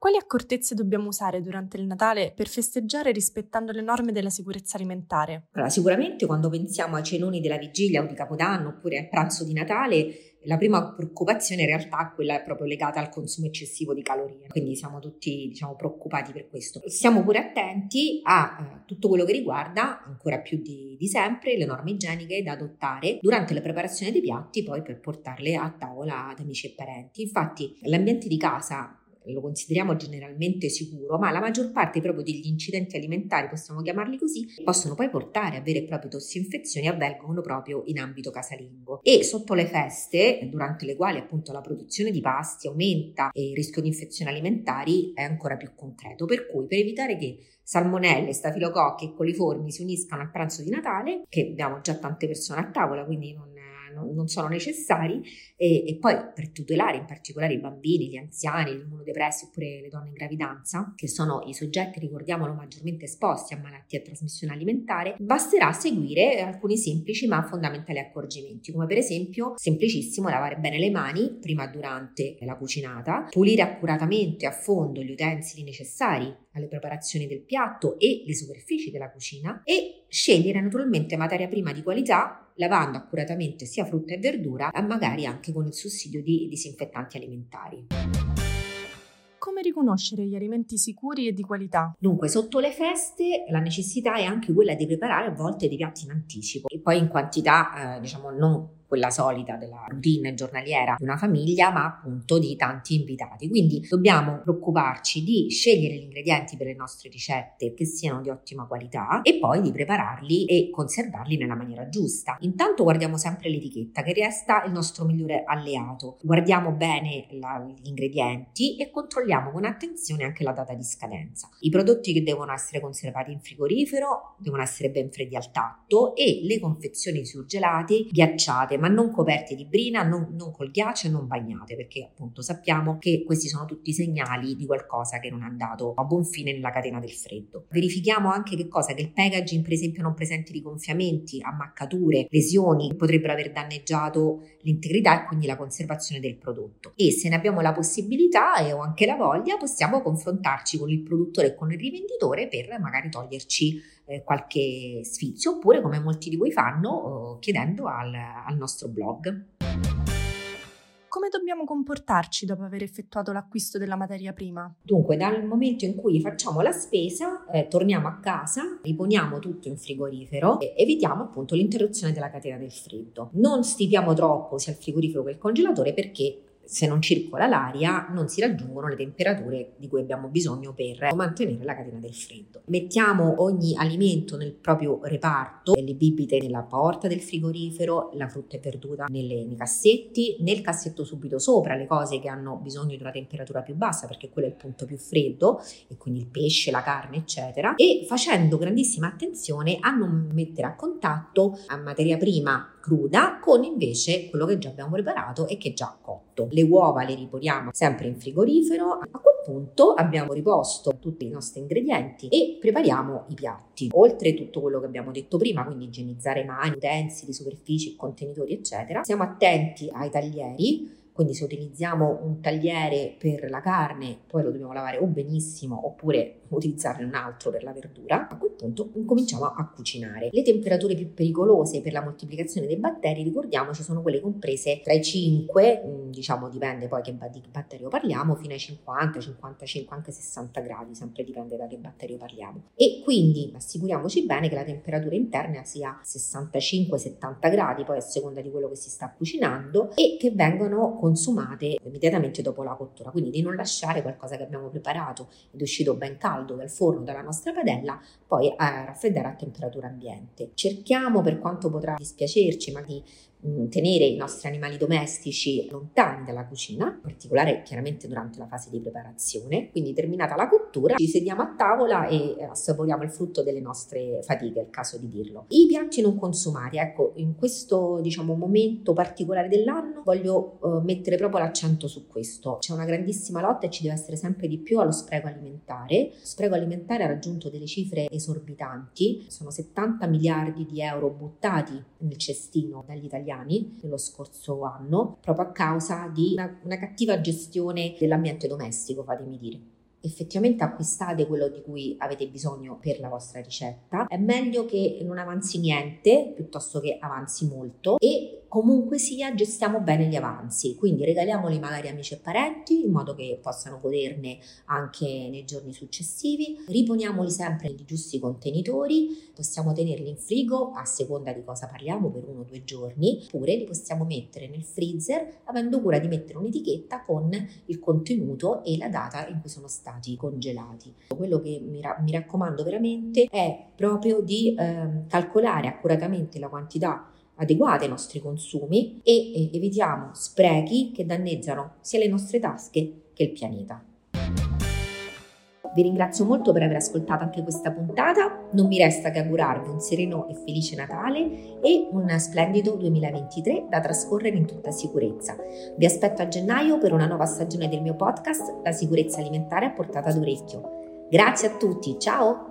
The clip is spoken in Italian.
quali accortezze dobbiamo usare durante il Natale per festeggiare rispettando le norme della sicurezza alimentare? Allora, sicuramente quando pensiamo ai cenoni della vigilia o di Capodanno oppure al pranzo di Natale, la prima preoccupazione in realtà è quella proprio legata al consumo eccessivo di calorie, quindi siamo tutti diciamo, preoccupati per questo. Stiamo pure attenti a eh, tutto quello che riguarda, ancora più di, di, sempre, le norme igieniche da adottare durante la preparazione dei piatti, poi per portarle a tavola ad amici e parenti. Infatti l'ambiente di casa lo consideriamo generalmente sicuro, ma la maggior parte proprio degli incidenti alimentari, possiamo chiamarli così, possono poi portare a vere e proprie tossinfezioni avvengono proprio in ambito casalingo. E sotto le feste, durante le quali appunto la produzione di pasti aumenta e il rischio di infezioni alimentari è ancora più concreto, per cui per evitare che salmonelle, stafilococchi e coliformi si uniscano al pranzo di Natale, che abbiamo già tante persone a tavola, quindi non non sono necessari e, e, poi per tutelare in particolare i bambini, gli anziani, gli immunodepressi oppure le donne in gravidanza, che sono i soggetti, ricordiamolo, maggiormente esposti a malattie a trasmissione alimentare, basterà seguire alcuni semplici ma fondamentali accorgimenti, come per esempio semplicissimo lavare bene le mani prima e durante la cucinata, pulire accuratamente a fondo gli utensili necessari alle preparazioni del piatto e le superfici della cucina e scegliere naturalmente materia prima di qualità lavando accuratamente sia frutta e verdura, magari anche con il sussidio di disinfettanti alimentari. Come riconoscere gli alimenti sicuri e di qualità? Dunque, sotto le feste la necessità è anche quella di preparare a volte dei piatti in anticipo e poi in quantità, eh, diciamo, non quella solita della routine giornaliera di una famiglia, ma appunto di tanti invitati. Quindi dobbiamo preoccuparci di scegliere gli ingredienti per le nostre ricette che siano di ottima qualità e poi di prepararli e conservarli nella maniera giusta. Intanto guardiamo sempre l'etichetta che resta il nostro migliore alleato. Guardiamo bene la, gli ingredienti e controlliamo con attenzione anche la data di scadenza. I prodotti che devono essere conservati in frigorifero devono essere ben freddi al tatto e le confezioni surgelate, ghiacciate, ma non coperte di brina, non, non col ghiaccio e non bagnate, perché appunto sappiamo che questi sono tutti segnali di qualcosa che non è andato a buon fine nella catena del freddo. Verifichiamo anche che cosa? Che il packaging per esempio non presenti rigonfiamenti, ammaccature, lesioni che potrebbero aver danneggiato l'integrità e quindi la conservazione del prodotto. E se ne abbiamo la possibilità e o anche la voglia, possiamo confrontarci con il produttore e con il rivenditore per magari toglierci eh, qualche sfizio, oppure come molti di voi fanno, eh, chiedendo al, al nostro blog. Come dobbiamo comportarci dopo aver effettuato l'acquisto della materia prima? Dunque, dal momento in cui facciamo la spesa, eh, torniamo a casa, riponiamo tutto in frigorifero e evitiamo appunto l'interruzione della catena del freddo. Non stipiamo troppo sia il frigorifero che il congelatore perché se non circola l'aria non si raggiungono le temperature di cui abbiamo bisogno per mantenere la catena del freddo. Mettiamo ogni alimento nel proprio reparto, le bibite nella porta del frigorifero, la frutta e verdura nelle, nei cassetti, nel cassetto subito sopra le cose che hanno bisogno di una temperatura più bassa perché quello è il punto più freddo e quindi il pesce, la carne eccetera e facendo grandissima attenzione a non mettere a contatto a materia prima cruda con invece quello che già abbiamo preparato e che è già cotto. Le uova le riponiamo sempre in frigorifero. A quel punto abbiamo riposto tutti i nostri ingredienti e prepariamo i piatti. Oltre tutto quello che abbiamo detto prima, quindi igienizzare mani, utensili, superfici, contenitori, eccetera, siamo attenti ai taglieri quindi se utilizziamo un tagliere per la carne, poi lo dobbiamo lavare o benissimo oppure utilizzarne un altro per la verdura. A quel punto cominciamo a cucinare. Le temperature più pericolose per la moltiplicazione dei batteri, ricordiamoci, sono quelle comprese tra i 5, mm, diciamo dipende poi che di batterio parliamo, fino ai 50, 55, anche 60 gradi, sempre dipende da che batterio parliamo. E quindi assicuriamoci bene che la temperatura interna sia 65-70 gradi, poi a seconda di quello che si sta cucinando, e che vengono consumate immediatamente dopo la cottura, quindi di non lasciare qualcosa che abbiamo preparato ed è uscito ben caldo dal forno, dalla nostra padella, poi a raffreddare a temperatura ambiente. Cerchiamo per quanto potrà dispiacerci, ma di tenere i nostri animali domestici lontani dalla cucina, in particolare chiaramente durante la fase di preparazione. Quindi terminata la cottura ci sediamo a tavola e assaporiamo il frutto delle nostre fatiche, è il caso di dirlo. I piatti non consumati, ecco, in questo diciamo momento particolare dell'anno voglio uh, mettere proprio l'accento su questo. C'è una grandissima lotta e ci deve essere sempre di più allo spreco alimentare. Lo spreco alimentare ha raggiunto delle cifre esorbitanti, sono 70 miliardi di euro buttati nel cestino dagli italiani nello scorso anno, proprio a causa di una, una cattiva gestione dell'ambiente domestico, fatemi dire effettivamente acquistate quello di cui avete bisogno per la vostra ricetta. È meglio che non avanzi niente piuttosto che avanzi molto e comunque sia gestiamo bene gli avanzi, quindi regaliamoli magari amici e parenti in modo che possano goderne anche nei giorni successivi, riponiamoli sempre nei giusti contenitori, possiamo tenerli in frigo a seconda di cosa parliamo per uno o due giorni, oppure li possiamo mettere nel freezer avendo cura di mettere un'etichetta con il contenuto e la data in cui sono stati congelati. Quello che mi, ra- mi raccomando veramente è proprio di eh, calcolare accuratamente la quantità adeguate ai nostri consumi e evitiamo sprechi che danneggiano sia le nostre tasche che il pianeta. Vi ringrazio molto per aver ascoltato anche questa puntata, non mi resta che augurarvi un sereno e felice Natale e un splendido 2023 da trascorrere in tutta sicurezza. Vi aspetto a gennaio per una nuova stagione del mio podcast La sicurezza alimentare a portata d'orecchio. Grazie a tutti, ciao!